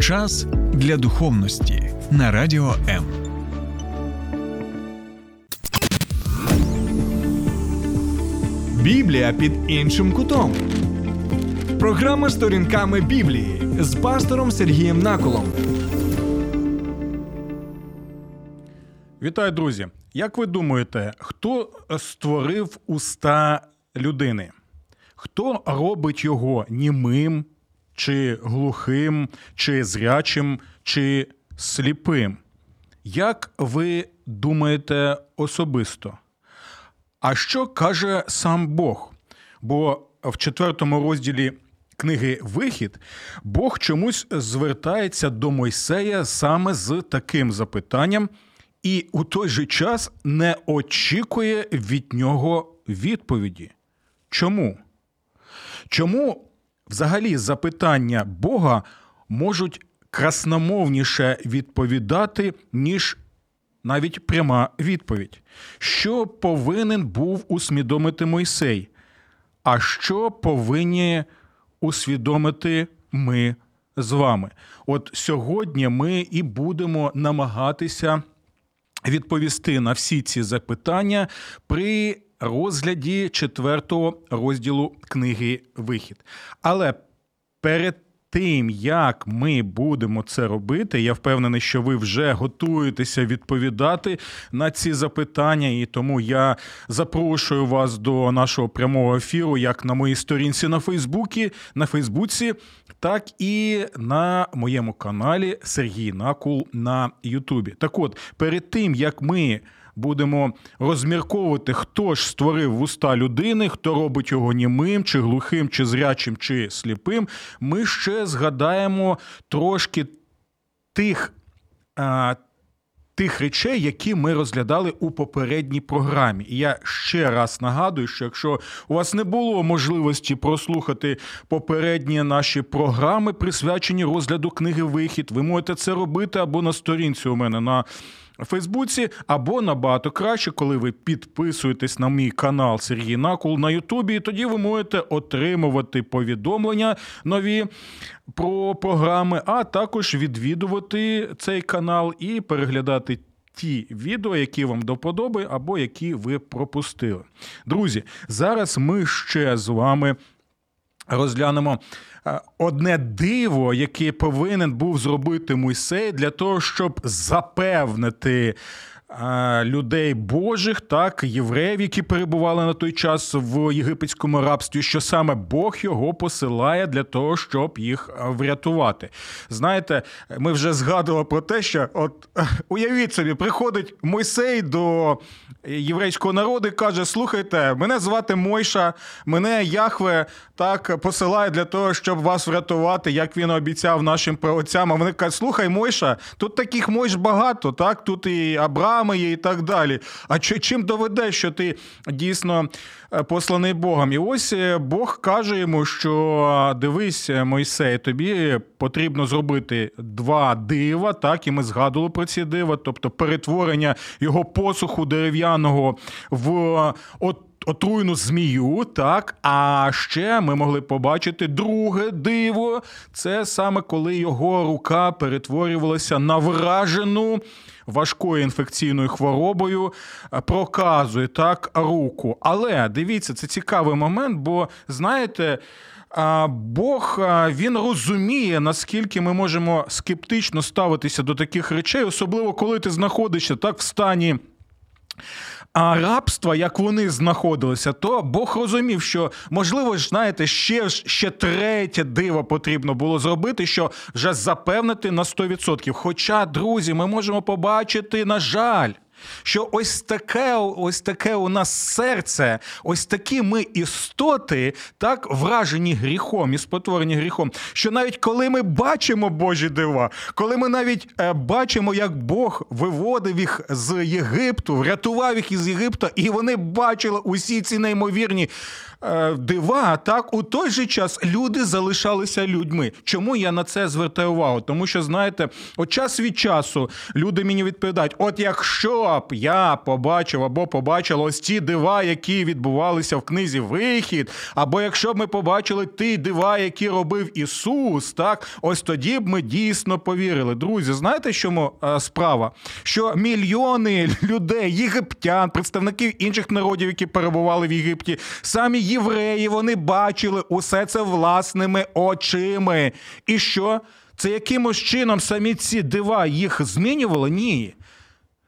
Час для духовності на радіо М. Біблія під іншим кутом. Програма сторінками Біблії з пастором Сергієм Наколом. Вітаю, друзі! Як ви думаєте, хто створив уста людини? Хто робить його німим, чи глухим, чи зрячим, чи сліпим? Як ви думаєте особисто? А що каже сам Бог? Бо в четвертому розділі книги Вихід Бог чомусь звертається до Мойсея саме з таким запитанням, і у той же час не очікує від нього відповіді. Чому? Чому взагалі запитання Бога можуть красномовніше відповідати, ніж навіть пряма відповідь? Що повинен був усвідомити Мойсей? А що повинні усвідомити ми з вами? От сьогодні ми і будемо намагатися відповісти на всі ці запитання при розгляді четвертого розділу книги Вихід. Але перед тим, як ми будемо це робити, я впевнений, що ви вже готуєтеся відповідати на ці запитання, і тому я запрошую вас до нашого прямого ефіру, як на моїй сторінці на Фейсбуці, на Фейсбуці, так і на моєму каналі Сергій Накул на Ютубі. Так от, перед тим як ми будемо розмірковувати, хто ж створив вуста людини, хто робить його німим, чи глухим, чи зрячим, чи сліпим, ми ще згадаємо трошки тих. А, Тих речей, які ми розглядали у попередній програмі. І я ще раз нагадую, що якщо у вас не було можливості прослухати попередні наші програми, присвячені розгляду книги Вихід, ви можете це робити або на сторінці у мене на Фейсбуці, або набагато краще, коли ви підписуєтесь на мій канал Сергій Накул на Ютубі, і тоді ви можете отримувати повідомлення нові про програми, а також відвідувати цей канал і переглядати. Ті відео, які вам до подоби, або які ви пропустили. Друзі, зараз ми ще з вами розглянемо Е, одне диво, яке повинен був зробити Мойсей для того, щоб запевнити. Е, людей Божих, так, євреїв, які перебували на той час в єгипетському рабстві, що саме Бог його посилає для того, щоб їх е, врятувати. Знаєте, ми вже згадували про те, що от уявіть собі, приходить Мойсей до єврейського народу і каже: Слухайте, мене звати Мойша, мене Яхве так посилає для того, щоб вас врятувати, як він обіцяв нашим праотцям. А вони кажуть, слухай, Мойша, тут таких Мойш багато, так, тут і Абрами є, і так далі. А чим доведе, що ти дійсно е, посланий Богом? І ось е, Бог каже йому, що дивись, Мойсей, тобі потрібно зробити два дива, так, і ми згадували про ці дива, тобто перетворення його посуху дерев'яного в от отруйну змію, так. А ще ми могли побачити друге диво. Це саме коли його рука перетворювалася на вражену важкою інфекційною хворобою, е, проказує так руку. Але дивіться, це цікавий момент, бо знаєте. Бог він розуміє, наскільки ми можемо скептично ставитися до таких речей, особливо коли ти знаходишся так в стані а рабства, як вони знаходилися, то Бог розумів, що можливо ж знаєте, ще ще третє диво потрібно було зробити, що вже запевнити на 100%. Хоча, друзі, ми можемо побачити, на жаль що ось таке ось таке у нас серце, ось такі ми істоти, так вражені гріхом і спотворені гріхом. Що навіть коли ми бачимо Божі дива, коли ми навіть е, бачимо, як Бог виводив їх з Єгипту, врятував їх із Єгипта, і вони бачили усі ці неймовірні дива, так у той же час люди залишалися людьми. Чому я на це звертаю увагу? Тому що, знаєте, от час від часу люди мені відповідають: от якщо б я побачив або побачила ось ті дива, які відбувалися в книзі Вихід, або якщо б ми побачили ті дива, які робив Ісус, так ось тоді б ми дійсно повірили. Друзі, знаєте, чому е, справа? Що мільйони людей, єгиптян, представників інших народів, які перебували в Єгипті, самі євреї, вони бачили усе це власними очима. І що? Це якимось чином самі ці дива їх змінювали? Ні.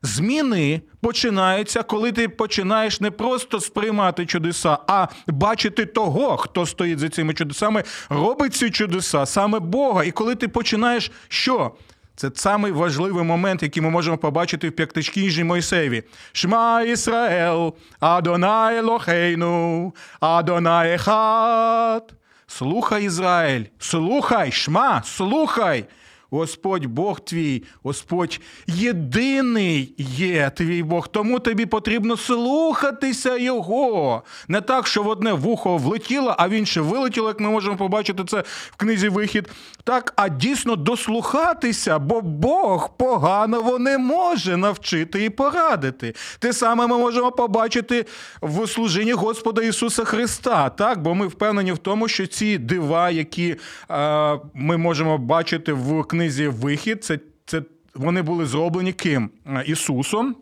Зміни починаються, коли ти починаєш не просто сприймати чудеса, а бачити того, хто стоїть за цими чудесами, робить ці чудеса, саме Бога. І коли ти починаєш що? Це самий важливий момент, який ми можемо побачити в п'ятикнижній Мойсеєві. Шма Ісраел, Адонай Лохейну, Адонай Ехат. Слухай Ізраїль, слухай, шма, слухай. Господь Бог твій, Господь єдиний є твій Бог, тому тобі потрібно слухатися Його. Не так, що в одне вухо влетіло, а в інше вилетіло, як ми можемо побачити це в книзі Вихід. Так, а дійсно дослухатися, бо Бог поганого не може навчити і порадити. Те саме ми можемо побачити в служінні Господа Ісуса Христа. Так, бо ми впевнені в тому, що ці дива, які е, ми можемо бачити в книзі книзі Вихід, це, це вони були зроблені ким? Е, Ісусом.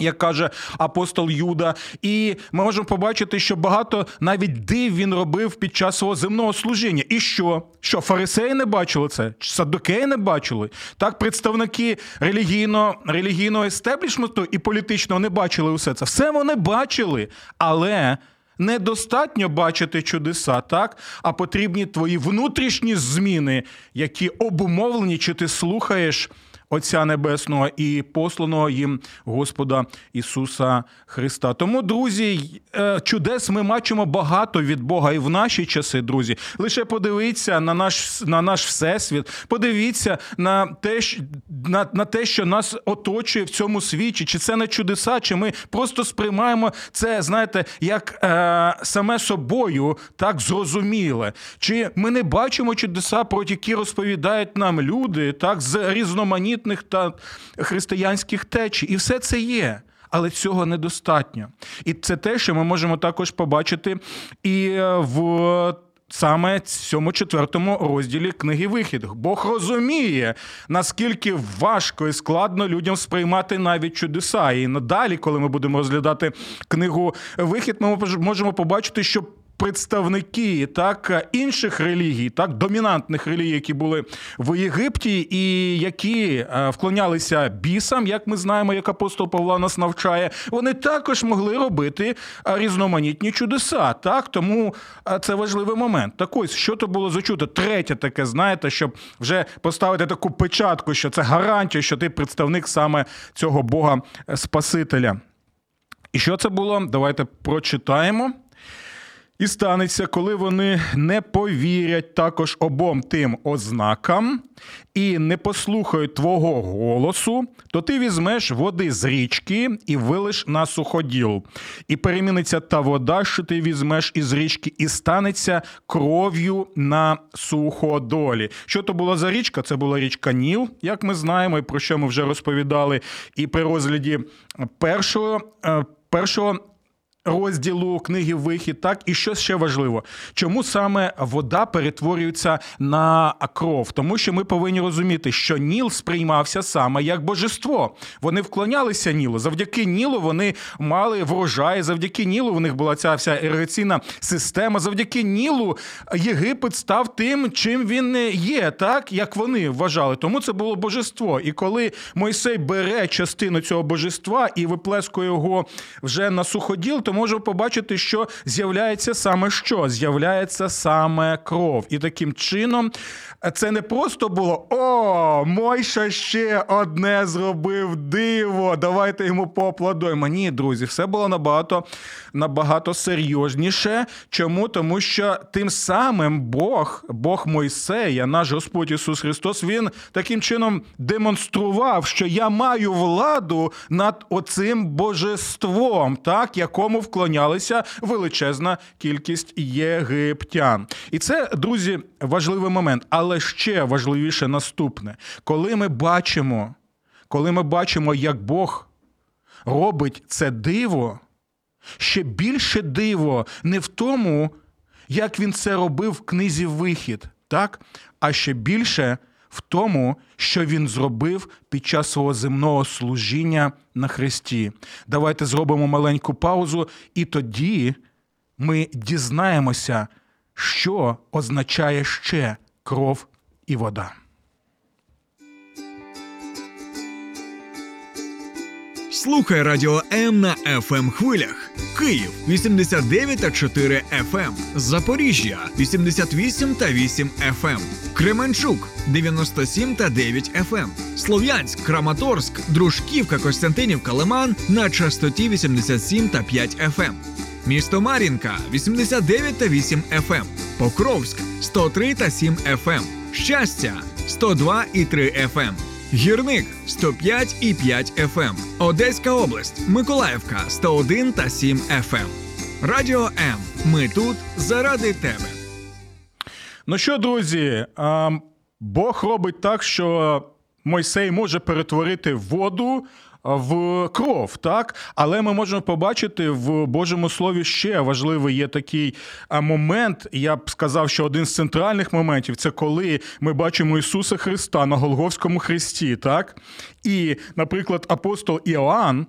Як каже апостол Юда, і ми можемо побачити, що багато навіть див він робив під час свого земного служіння. І що? Що фарисеї не бачили це? Садокеї не бачили? Так, представники релігійного релігійного естеблішменту і політичного не бачили усе це. Все вони бачили, але недостатньо бачити чудеса, так? А потрібні твої внутрішні зміни, які обумовлені, чи ти слухаєш. Отця Небесного і посланого їм Господа Ісуса Христа. Тому, друзі, е, чудес ми бачимо багато від Бога і в наші часи, друзі. Лише подивіться на наш на наш всесвіт, подивіться на те, на, на те, що нас оточує в цьому світі. Чи це не чудеса, чи ми просто сприймаємо це, знаєте, як е, саме собою так зрозуміле. Чи ми не бачимо чудеса, про які розповідають нам люди, так з різноманітних різноманітних та християнських течій. І все це є. Але цього недостатньо. І це те, що ми можемо також побачити і е, в. Саме цьому четвертому розділі книги Вихід. Бог розуміє, наскільки важко і складно людям сприймати навіть чудеса. І надалі, коли ми будемо розглядати книгу Вихід, ми можемо побачити, що представники так інших релігій, так домінантних релігій, які були в Єгипті, і які е, вклонялися бісам, як ми знаємо, як апостол Павла нас навчає, вони також могли робити е, різноманітні чудеса. Так, тому е, це важливий момент. Так ось що то було за чудо? Третє таке, знаєте, щоб вже поставити таку печатку, що це гарантія, що ти представник саме цього Бога Спасителя. І що це було? Давайте прочитаємо. І станеться, коли вони не повірять також обом тим ознакам і не послухають твого голосу, то ти візьмеш води з річки і вилиш на суходіл, і переміниться та вода, що ти візьмеш із річки, і станеться кров'ю на суходолі. Що то була за річка? Це була річка Ніл, як ми знаємо, і про що ми вже розповідали. І при розгляді першого. Е, першого розділу книги Вихід, так і що ще важливо, чому саме вода перетворюється на кров? Тому що ми повинні розуміти, що Ніл сприймався саме як божество. Вони вклонялися Нілу. Завдяки Нілу вони мали врожай, завдяки Нілу у них була ця вся іригаційна система. Завдяки Нілу Єгипет став тим, чим він є, так як вони вважали. Тому це було божество. І коли Мойсей бере частину цього божества і виплескує його вже на суходіл, тому можемо побачити, що з'являється саме що? З'являється саме кров. І таким чином це не просто було о, Мойша ще одне зробив диво. Давайте йому поаплодуємо. Ні, друзі, все було набагато набагато серйозніше. Чому? Тому що тим самим Бог, Бог Мойсея, наш Господь Ісус Христос, Він таким чином демонстрував, що я маю владу над оцим божеством, так, якому вклонялися величезна кількість єгиптян. І це, друзі, важливий момент. Але ще важливіше наступне, коли ми бачимо, коли ми бачимо, як Бог робить це диво, ще більше диво не в тому, як він це робив в книзі Вихід, так? а ще більше в тому, що він зробив під час свого земного служіння на Христі. Давайте зробимо маленьку паузу, і тоді ми дізнаємося, що означає ще кров і вода. Слухай радіо М на fm ем хвилях. Київ 89 та 4 FM. Ем. Запоріжжя 88 та 8 FM. Ем. Кременчук 97 та 9 FM. Слов'янськ, Краматорськ, Дружківка, Костянтинівка, Лиман на частоті 87 та 5 FM. Місто Мар'їнка 89 та 8 FM. Покровськ 103 та 7 FM. Щастя 102 і 3 FM. Гірник 105 і 5 FM. Ем. Одеська область, Миколаївка 101 та 7 FM. Ем. Радіо М. Ми тут заради тебе. Ну що, друзі? Бог робить так, що Мойсей може перетворити воду в кров, так але ми можемо побачити в Божому слові ще важливий є такий момент. Я б сказав, що один з центральних моментів це коли ми бачимо Ісуса Христа на Голговському хресті, так і, наприклад, апостол Іоанн.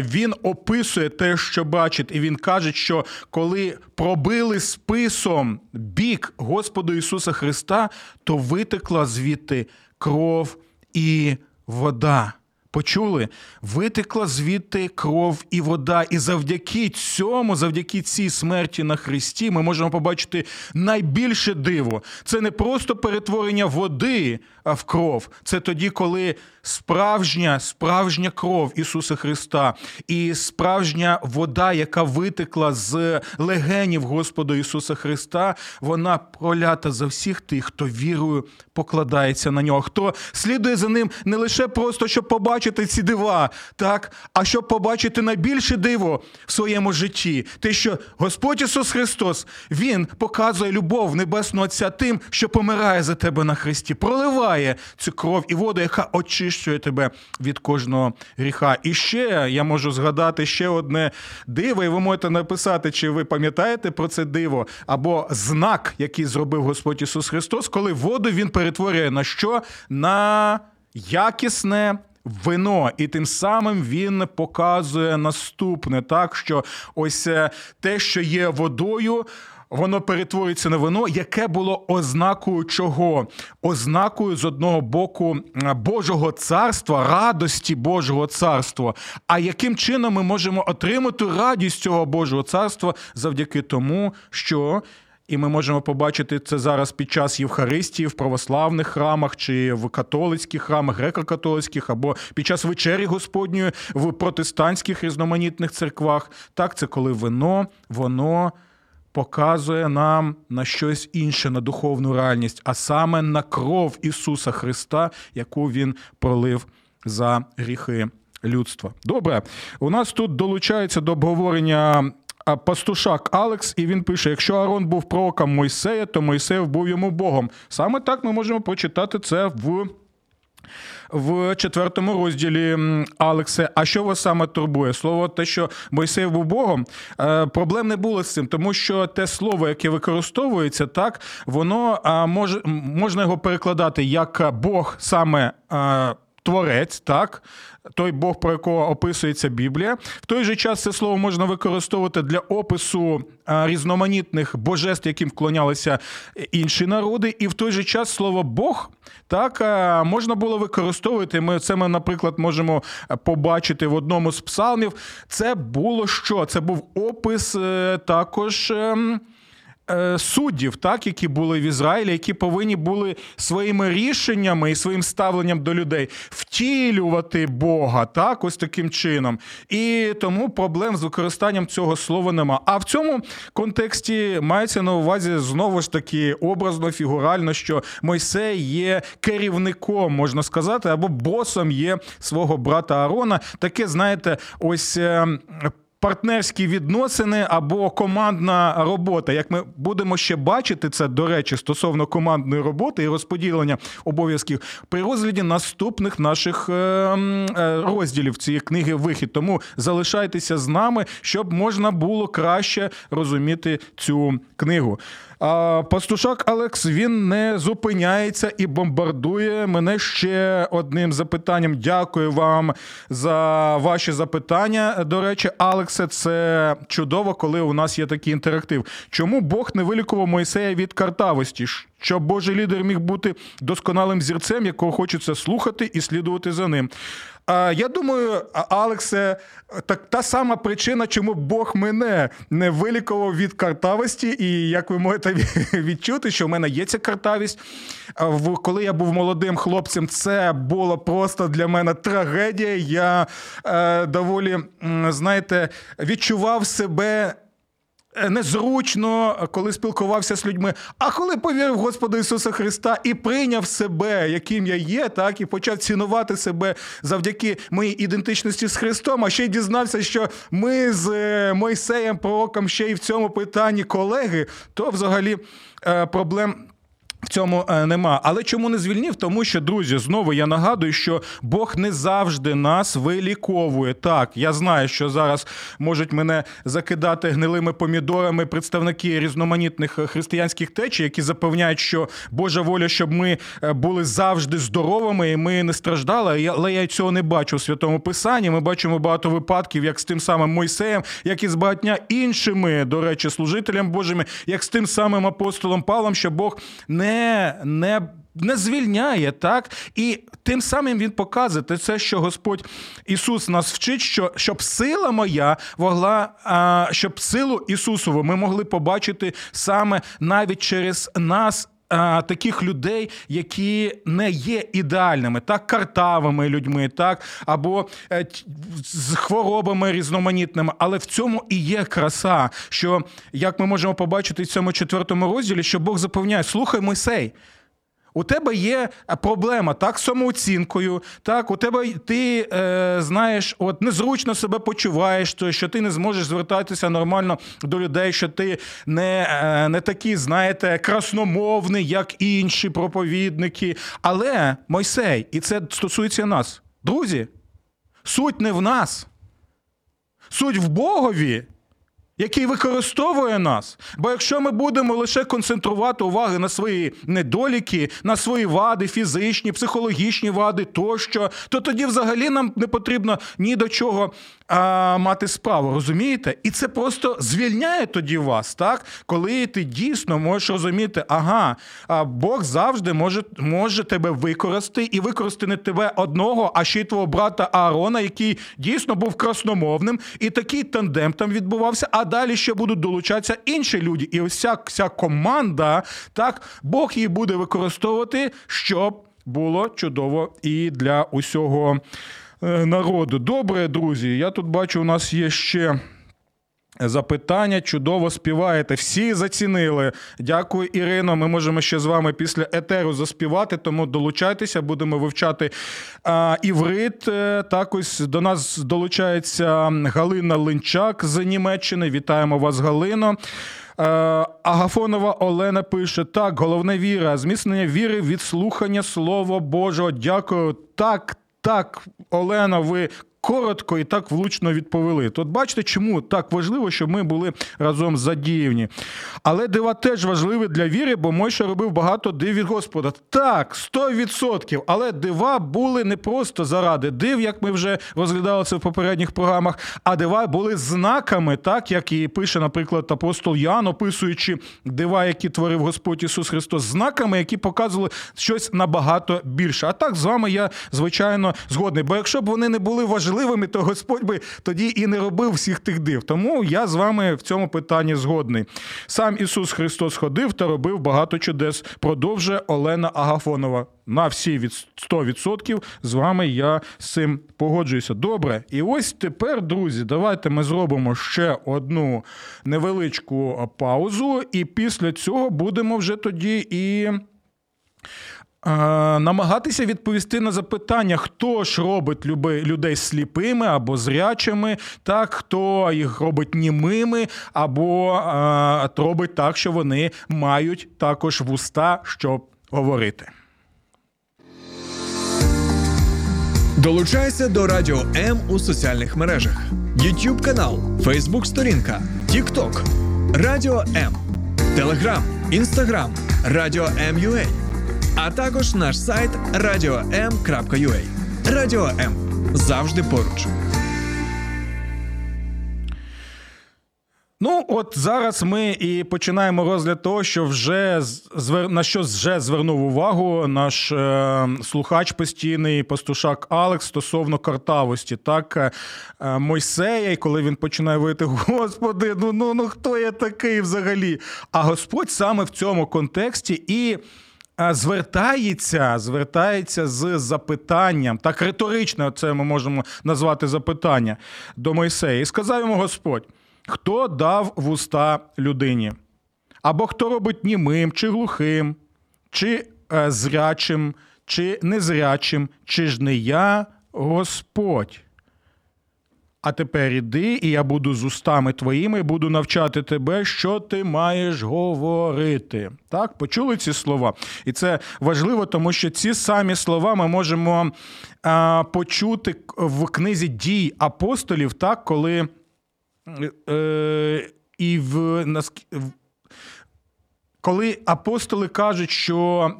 Він описує те, що бачить, і він каже, що коли пробили списом бік Господу Ісуса Христа, то витекла звідти кров і вода. Почули? Витекла звідти кров і вода. І завдяки цьому, завдяки цій смерті на Христі, ми можемо побачити найбільше диво. Це не просто перетворення води в кров. Це тоді, коли справжня, справжня кров Ісуса Христа і справжня вода, яка витекла з легенів Господа Ісуса Христа, вона пролята за всіх тих, хто вірою покладається на нього, хто слідує за ним не лише просто щоб побачити ці дива, так, а щоб побачити найбільше диво в своєму житті. Те, що Господь Ісус Христос Він показує любов Небесного Отця тим, що помирає за тебе на Христі, проливає цю кров і воду, яка очищує тебе від кожного гріха. І ще я можу згадати ще одне диво, і ви можете написати, чи ви пам'ятаєте про це диво, або знак, який зробив Господь Ісус Христос, коли воду Він перетворює на що? На якісне. Вино, і тим самим він показує наступне, так що ось е, те, що є водою, воно перетворюється на вино, яке було ознакою чого? Ознакою з одного боку Божого царства, радості Божого царства. А яким чином ми можемо отримати радість цього Божого царства завдяки тому, що і ми можемо побачити це зараз під час Євхаристії в православних храмах чи в католицьких храмах, греко-католицьких, або під час вечері Господньої в протестантських різноманітних церквах. Так, це коли вино, воно показує нам на щось інше, на духовну реальність, а саме на кров Ісуса Христа, яку Він пролив за гріхи людства. Добре, у нас тут долучається до обговорення пастушак Алекс, і він пише: якщо Арон був пророком Мойсея, то Мойсеєв був йому Богом. Саме так ми можемо прочитати це в. В четвертому розділі Алексе, а що вас саме турбує? Слово те, що Мойсей був Богом, е, проблем не було з цим, тому що те слово, яке використовується, так воно може можна його перекладати як Бог саме творець, так той Бог, про якого описується Біблія. В той же час це слово можна використовувати для опису різноманітних божеств, яким вклонялися інші народи, і в той же час слово Бог так можна було використовувати. Ми це ми, наприклад, можемо побачити в одному з псалмів. Це було що? Це був опис е, також. Е, суддів, так, які були в Ізраїлі, які повинні були своїми рішеннями і своїм ставленням до людей втілювати Бога, так, ось таким чином. І тому проблем з використанням цього слова нема. А в цьому контексті мається на увазі знову ж таки образно, фігурально, що Мойсей є керівником, можна сказати, або босом є свого брата Арона. Таке, знаєте, ось. Партнерські відносини або командна робота. Як ми будемо ще бачити це, до речі, стосовно командної роботи і розподілення обов'язків при розгляді наступних наших е, е, розділів цієї книги Вихід. Тому залишайтеся з нами, щоб можна було краще розуміти цю книгу. А Пастушак Алекс він не зупиняється і бомбардує мене ще одним запитанням. Дякую вам за ваші запитання. До речі, Алексе, це чудово, коли у нас є такий інтерактив. Чому Бог не вилікував Мойсея від картавості? Щоб Божий лідер міг бути досконалим зірцем, якого хочеться слухати і слідувати за ним. Я думаю, Алексе, так та сама причина, чому Бог мене не вилікував від картавості, і як ви можете відчути, що в мене є ця картавість. Коли я був молодим хлопцем, це було просто для мене трагедія. Я е, доволі, знаєте, відчував себе. Е, незручно, коли спілкувався з людьми. А коли повірив в Господа Ісуса Христа і прийняв себе, яким я є, так і почав цінувати себе завдяки моїй ідентичності з Христом, а ще й дізнався, що ми з е, Мойсеєм, пророком ще й в цьому питанні колеги, то взагалі е, проблем. В цьому е, нема. Але чому не звільнив? Тому що, друзі, знову я нагадую, що Бог не завжди нас виліковує. Так, я знаю, що зараз можуть мене закидати гнилими помідорами представники різноманітних християнських течій, які запевняють, що Божа воля, щоб ми е, були завжди здоровими і ми не страждали. Але я цього не бачу у святому писанні. Ми бачимо багато випадків, як з тим самим Мойсеєм, як і з багатьма іншими, до речі, служителям Божими, як з тим самим апостолом Павлом, що Бог не не не звільняє, так? І тим самим він показує це, що Господь Ісус нас вчить, що щоб сила моя могла, щоб силу Ісусову ми могли побачити саме навіть через нас. Таких людей, які не є ідеальними, так картавими людьми, так або е, з хворобами різноманітними, але в цьому і є краса. Що як ми можемо побачити в цьому четвертому розділі, що Бог запевняє: слухай, Мойсей, у тебе є е, проблема так з самооцінкою, так у тебе ти е, знаєш, от незручно себе почуваєш, що ти не зможеш звертатися нормально до людей, що ти не, е, не такий, знаєте, красномовний, як інші проповідники. Але Мойсей, і це стосується нас, друзі, суть не в нас, суть в Богові який використовує нас. Бо якщо ми будемо лише концентрувати увагу на свої недоліки, на свої вади, фізичні, психологічні вади тощо, то тоді взагалі нам не потрібно ні до чого а, мати справу, розумієте? І це просто звільняє тоді вас, так? Коли ти дійсно можеш розуміти, ага, Бог завжди може може тебе використати і використати не тебе одного, а ще й твого брата Аарона, який дійсно був красномовним, і такий тандем там відбувався. А далі ще будуть долучатися інші люди. І ось ця, ця команда, так, Бог її буде використовувати, щоб було чудово і для усього е, народу. Добре, друзі. Я тут бачу, у нас є ще. Запитання чудово співаєте. Всі зацінили. Дякую, Ірино. Ми можемо ще з вами після етеру заспівати, тому долучайтеся, будемо вивчати а, іврит. Е, так ось до нас долучається Галина Линчак з Німеччини. Вітаємо вас, Галино. Е, Агафонова Олена пише: так, головне віра, зміцнення віри від слухання Слова Божого. Дякую. Так, так, Олена, ви коротко і так влучно відповіли. Тут бачите, чому так важливо, щоб ми були разом задіяні. Але дива теж важливі для віри, бо Мойша робив багато див від Господа. Так, 100%. Але дива були не просто заради див, як ми вже розглядали це в попередніх програмах, а дива були знаками, так як і пише, наприклад, апостол Ян, описуючи дива, які творив Господь Ісус Христос, знаками, які показували щось набагато більше. А так з вами я звичайно згодний. Бо якщо б вони не були важливі, можливими, то Господь би тоді і не робив всіх тих див. Тому я з вами в цьому питанні згодний. Сам Ісус Христос ходив та робив багато чудес. Продовжує Олена Агафонова. На всі від 100% з вами я з цим погоджуюся. Добре, і ось тепер, друзі, давайте ми зробимо ще одну невеличку паузу, і після цього будемо вже тоді і намагатися відповісти на запитання, хто ж робить людей сліпими або зрячими, так, хто їх робить німими, або а, робить так, що вони мають також вуста, щоб говорити. Долучайся до Радіо М у соціальних мережах: YouTube канал, Facebook сторінка, TikTok, Радіо М, Телеграм, Інстаграм, Радіо М.Ua а також наш сайт radio.m.ua. Радіо М завжди поруч. Ну, от зараз ми і починаємо розгляд того, що вже на що вже звернув увагу наш е, слухач постійний пастушак Алекс стосовно картавості, так е, е Мойсея, і коли він починає вийти, Господи, ну ну ну хто я такий взагалі? А Господь саме в цьому контексті і звертається звертається з запитанням, так риторично це ми можемо назвати запитання до Мойсея. І сказав йому Господь: хто дав вуста людині? Або хто робить німим, чи глухим, чи е, зрячим, чи незрячим, чи ж не я Господь? А тепер іди, і я буду з устами твоїми, буду навчати тебе, що ти маєш говорити. Так, почули ці слова? І це важливо, тому що ці самі слова ми можемо а, почути в книзі дій апостолів, так, коли е, і в, коли апостоли кажуть, що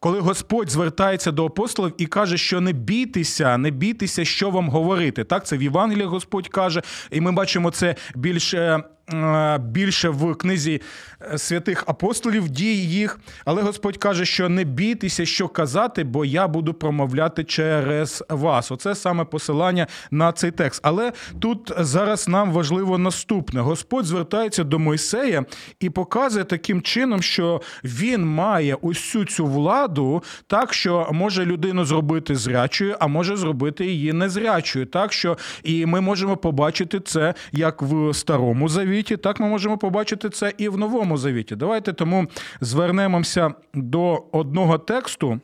коли Господь звертається до апостолів і каже, що не бійтеся, не бійтеся, що вам говорити. Так, це в Євангелії Господь каже, і ми бачимо це більше більше в книзі е, святих апостолів дій їх. Але Господь каже, що не бійтеся, що казати, бо я буду промовляти через вас. Оце саме посилання на цей текст. Але тут зараз нам важливо наступне: Господь звертається до Мойсея і показує таким чином, що він має усю цю владу, так що може людину зробити зрячою, а може зробити її незрячою. Так що і ми можемо побачити це як в старому завіті завіті, так ми можемо побачити це і в новому завіті. Давайте тому звернемося до одного тексту.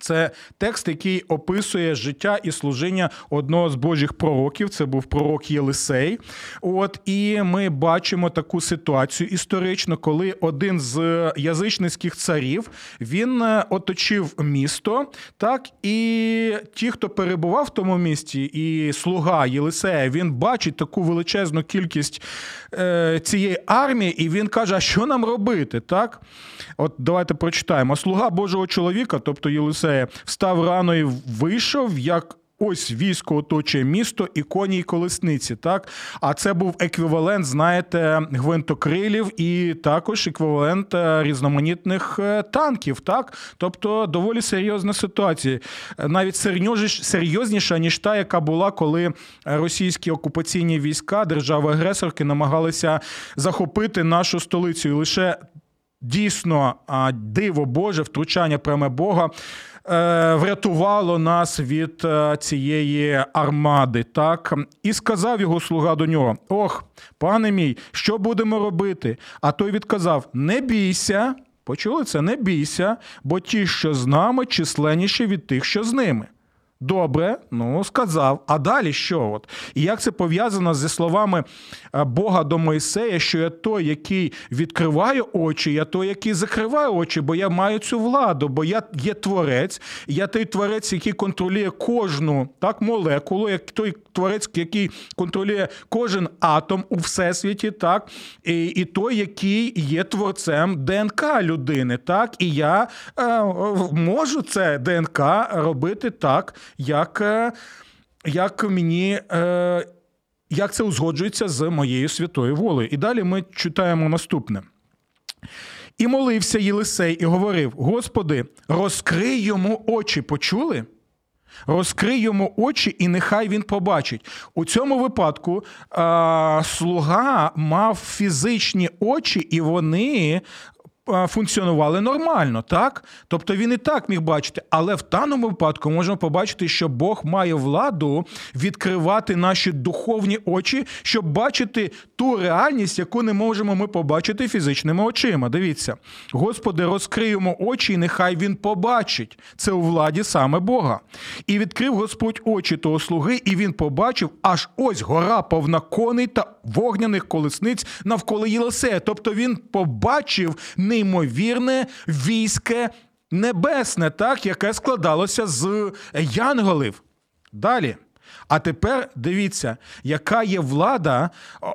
Це текст, який описує життя і служіння одного з божих пророків. Це був пророк Єлисей. От і ми бачимо таку ситуацію історично, коли один з язичницьких царів він е, оточив місто, так і ті, хто перебував в тому місті, і слуга Єлисея, він бачить таку величезну кількість е, цієї армії, і він каже: а що нам робити? Так, от давайте прочитаємо. Слуга Божого чоловіка, тобто Єлисей це встав рано і вийшов як. Ось військо оточує місто і коні і колесниці. Так, а це був еквівалент, знаєте, гвинтокрилів і також еквівалент е, різноманітних е, танків. Так, тобто доволі серйозна ситуація, навіть серйозніша ніж та, яка була, коли російські окупаційні війська держави-агресорки намагалися захопити нашу столицю. І лише дійсно диво Боже, втручання пряме Бога. Е, врятувало нас від е, цієї армади, так і сказав його слуга до нього: Ох, пане мій, що будемо робити? А той відказав: Не бійся, почули це, не бійся, бо ті, що з нами, численніші від тих, що з ними. Добре, ну сказав. А далі що? От? І як це пов'язано зі словами е, Бога до Мойсея, що я той, який відкриває очі, я той, який закриває очі, бо я маю цю владу, бо я є творець, я той творець, який контролює кожну так, молекулу, як той творець, який контролює кожен атом у всесвіті, так, і і той, який є творцем ДНК людини. так, І я е, можу це ДНК робити так як е, як мені. Е, як це узгоджується з моєю святою волею? І далі ми читаємо наступне. І молився Єлисей і говорив: Господи, розкрий йому очі, почули? Розкрий йому очі, і нехай він побачить. У цьому випадку а, слуга мав фізичні очі, і вони функціонували нормально, так? Тобто він і так міг бачити. Але в даному випадку можемо побачити, що Бог має владу відкривати наші духовні очі, щоб бачити ту реальність, яку не можемо ми побачити фізичними очима. Дивіться, Господи, розкриємо очі, і нехай він побачить. Це у владі саме Бога. І відкрив Господь очі того слуги, і він побачив, аж ось гора повна коней та вогняних колесниць навколо Єлисея. Тобто він побачив неймовірне війське небесне, так, яке складалося з янголів. Далі. А тепер дивіться, яка є влада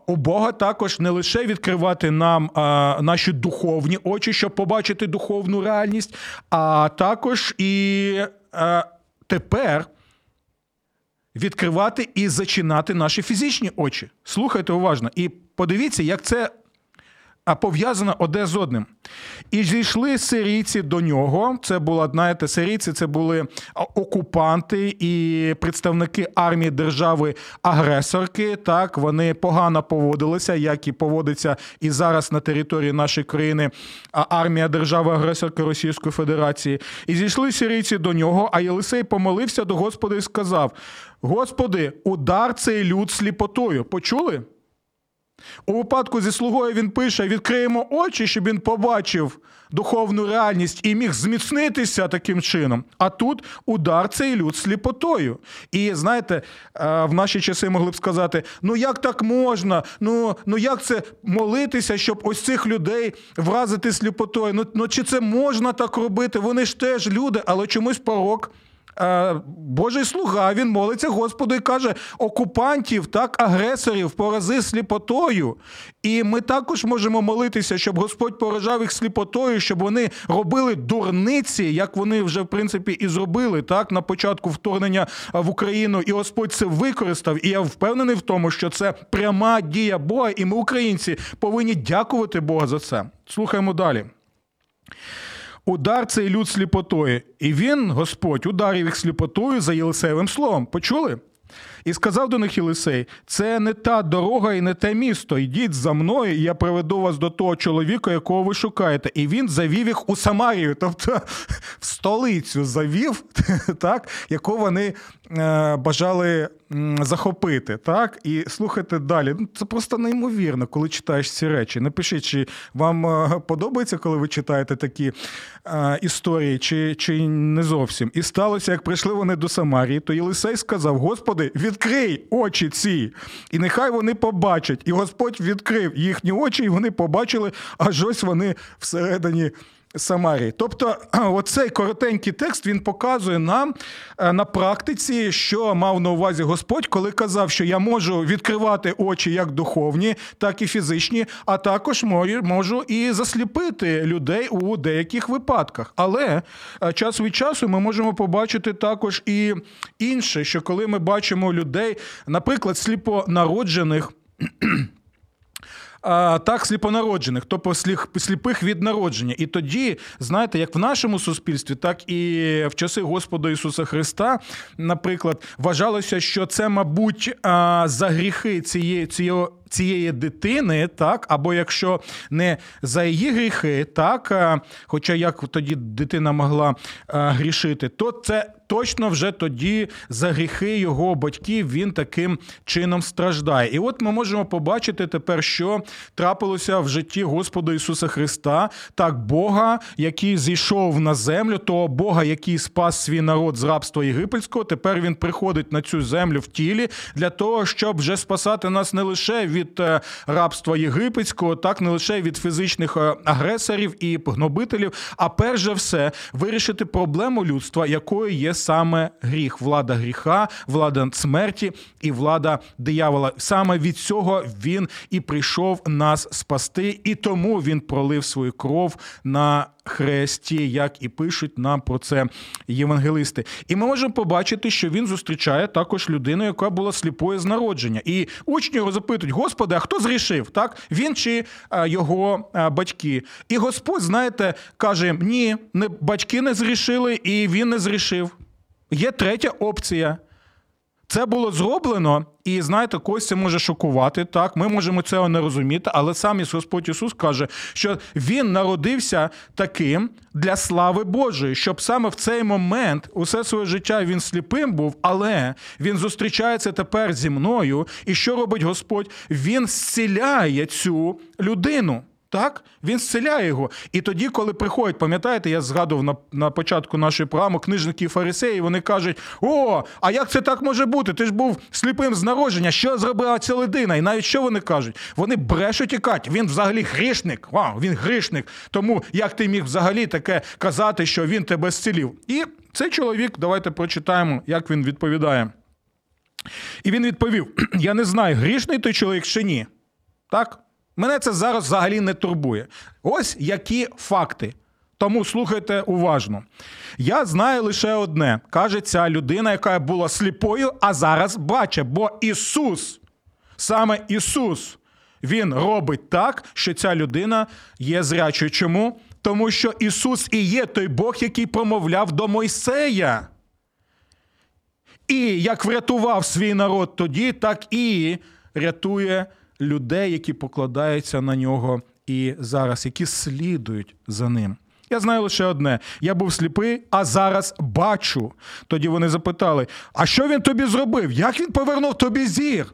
у Бога також не лише відкривати нам а, наші духовні очі, щоб побачити духовну реальність, а також і а, тепер відкривати і зачинати наші фізичні очі. Слухайте уважно, і подивіться, як це а пов'язано одне з одним. І зійшли сирійці до нього. Це була, знаєте, сирійці це були окупанти і представники армії держави-агресорки. Так, вони погано поводилися, як і поводиться і зараз на території нашої країни армія держави-агресорки Російської Федерації. І зійшли сирійці до нього, а Єлисей помолився до Господа і сказав: Господи, удар цей люд сліпотою. Почули? У випадку зі слугою він пише: відкриємо очі, щоб він побачив духовну реальність і міг зміцнитися таким чином. А тут удар цей люд сліпотою. І знаєте, е, в наші часи могли б сказати: ну як так можна? Ну ну як це молитися, щоб ось цих людей вразити сліпотою? Ну, ну чи це можна так робити? Вони ж теж люди, але чомусь порок. Божий слуга, він молиться Господу і каже: окупантів, так, агресорів, порази сліпотою. І ми також можемо молитися, щоб Господь поражав їх сліпотою, щоб вони робили дурниці, як вони вже в принципі і зробили так на початку вторгнення в Україну. І Господь це використав. І я впевнений в тому, що це пряма дія Бога, і ми, українці, повинні дякувати Бога за це. Слухаємо далі удар цей люд сліпотою. І він, Господь, ударив їх сліпотою за Єлисеєвим словом. Почули? І сказав до них Єлисей: це не та дорога і не те місто. Йдіть за мною, і я приведу вас до того чоловіка, якого ви шукаєте. І він завів їх у Самарію, тобто в столицю завів, так, яку вони е, бажали захопити. так? І слухайте далі. Ну, Це просто неймовірно, коли читаєш ці речі. Напишіть, чи вам е, подобається, коли ви читаєте такі е, історії, чи, чи не зовсім. І сталося, як прийшли вони до Самарії, то Єлисей сказав: Господи, відкрий очі ці, і нехай вони побачать. І Господь відкрив їхні очі, і вони побачили, аж ось вони всередині. Самарії. Тобто, оцей коротенький текст він показує нам е, на практиці, що мав на увазі Господь, коли казав, що я можу відкривати очі як духовні, так і фізичні, а також можу і засліпити людей у деяких випадках. Але е, час від часу ми можемо побачити також і інше, що коли ми бачимо людей, наприклад, сліпонароджених. Так, сліпонароджених, тобто сліпих від народження. І тоді, знаєте, як в нашому суспільстві, так і в часи Господа Ісуса Христа, наприклад, вважалося, що це, мабуть, за гріхи цієї цієї. Цієї дитини, так, або якщо не за її гріхи, так, хоча як тоді дитина могла грішити, то це точно вже тоді за гріхи його батьків він таким чином страждає. І от ми можемо побачити тепер, що трапилося в житті Господа Ісуса Христа, так Бога, який зійшов на землю, того Бога, який спас свій народ з рабства єгипетського. Тепер він приходить на цю землю в тілі для того, щоб вже спасати нас не лише від е, рабства єгипетського, так не лише від фізичних е, агресорів і гнобителів, а перш за все вирішити проблему людства, якою є саме гріх, влада гріха, влада смерті і влада диявола. Саме від цього він і прийшов нас спасти, і тому він пролив свою кров на хресті, як і пишуть нам про це євангелисти. І ми можемо побачити, що він зустрічає також людину, яка була сліпою з народження. І учні його запитують: Господи, а хто зрішив? Так? Він чи його батьки? І Господь, знаєте, каже: ні, не батьки не зрішили, і він не зрішив. Є третя опція. Це було зроблено, і знаєте, когось це може шокувати. Так, ми можемо цього не розуміти, але сам Господь Ісус каже, що Він народився таким для слави Божої, щоб саме в цей момент усе своє життя він сліпим був, але він зустрічається тепер зі мною. І що робить Господь? Він зціляє цю людину. Так, він зціляє його. І тоді, коли приходять, пам'ятаєте, я згадував на на початку нашої програми книжники і фарисеї, вони кажуть: О, а як це так може бути? Ти ж був сліпим з народження, що зробила ця людина? І навіть що вони кажуть? Вони брешуть і кажуть, він взагалі грішник. Вау, він грішник. Тому як ти міг взагалі таке казати, що він тебе зцілів? І цей чоловік, давайте прочитаємо, як він відповідає. І він відповів: Я не знаю, грішний той чоловік чи ні. Так? Мене це зараз взагалі не турбує. Ось які факти. Тому слухайте уважно. Я знаю лише одне: каже ця людина, яка була сліпою, а зараз бачить, бо Ісус, саме Ісус, Він робить так, що ця людина є зрячою. Чому? Тому що Ісус і є той Бог, який промовляв до Мойсея. І як врятував свій народ тоді, так і рятує людей, які покладаються на нього і зараз, які слідують за ним. Я знаю лише одне: я був сліпий, а зараз бачу. Тоді вони запитали: а що він тобі зробив? Як він повернув тобі зір?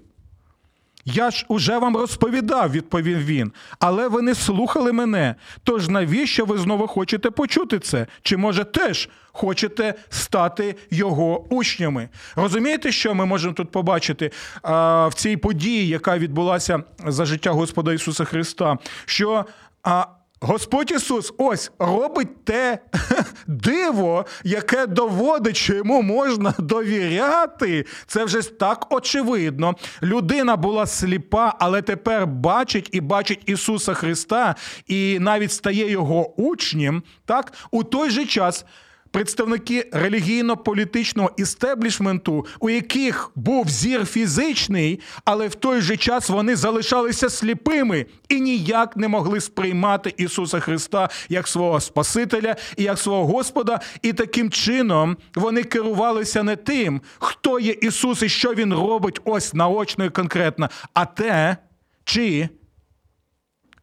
Я ж уже вам розповідав, відповів він, але ви не слухали мене. Тож навіщо ви знову хочете почути це? Чи може теж хочете стати його учнями? Розумієте, що ми можемо тут побачити а, в цій події, яка відбулася за життя Господа Ісуса Христа? Що а, Господь Ісус ось робить те диво, яке доводить, що йому можна довіряти. Це вже так очевидно. Людина була сліпа, але тепер бачить і бачить Ісуса Христа, і навіть стає його учнем. Так, у той же час представники релігійно-політичного істеблішменту, у яких був зір фізичний, але в той же час вони залишалися сліпими і ніяк не могли сприймати Ісуса Христа як свого Спасителя і як свого Господа. І таким чином вони керувалися не тим, хто є Ісус і що Він робить ось наочно і конкретно, а те, чи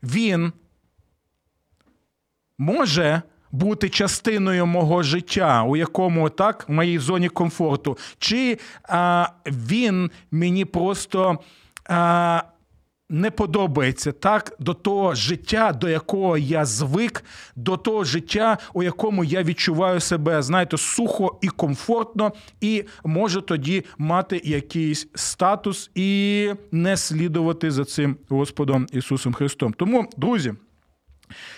Він може бути частиною мого життя, у якому так, в моїй зоні комфорту, чи а, він мені просто. А, не подобається так до того життя, до якого я звик, до того життя, у якому я відчуваю себе, знаєте, сухо і комфортно, і можу тоді мати якийсь статус і не слідувати за цим Господом Ісусом Христом. Тому, друзі.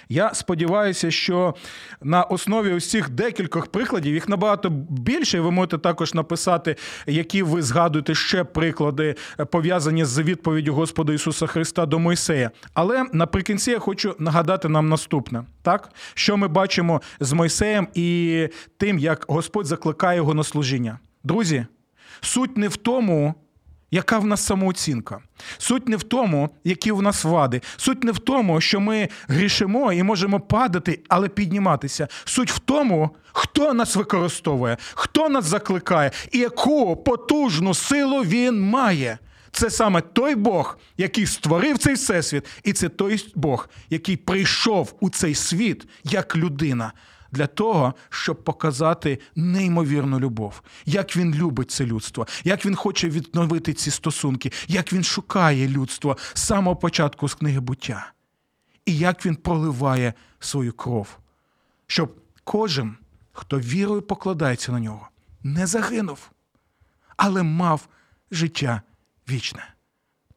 Я сподіваюся, що на основі усіх декількох прикладів їх набагато більше. Ви можете також написати, які ви згадуєте ще приклади, пов'язані з відповіддю Господа Ісуса Христа до Мойсея. Але наприкінці я хочу нагадати нам наступне: так, що ми бачимо з Мойсеєм і тим, як Господь закликає його на служіння. Друзі, суть не в тому яка в нас самооцінка. Суть не в тому, які в нас вади. Суть не в тому, що ми грішимо і можемо падати, але підніматися. Суть в тому, хто нас використовує, хто нас закликає і яку потужну силу він має. Це саме той Бог, який створив цей всесвіт, і це той Бог, який прийшов у цей світ як людина для того, щоб показати неймовірну любов, як він любить це людство, як він хоче відновити ці стосунки, як він шукає людство з самого початку з книги буття, і як він проливає свою кров, щоб кожен, хто вірою покладається на нього, не загинув, але мав життя вічне,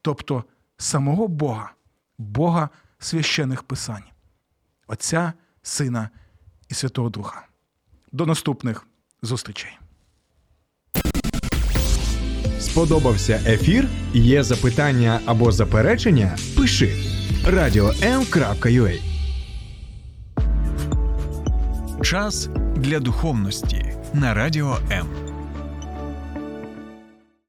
тобто самого Бога, Бога священих писань, Отця, Сина і Святого Духа. До наступних зустрічей. Сподобався ефір? Є запитання або заперечення? Пиши radio.m.ua Час для духовності на радіо М.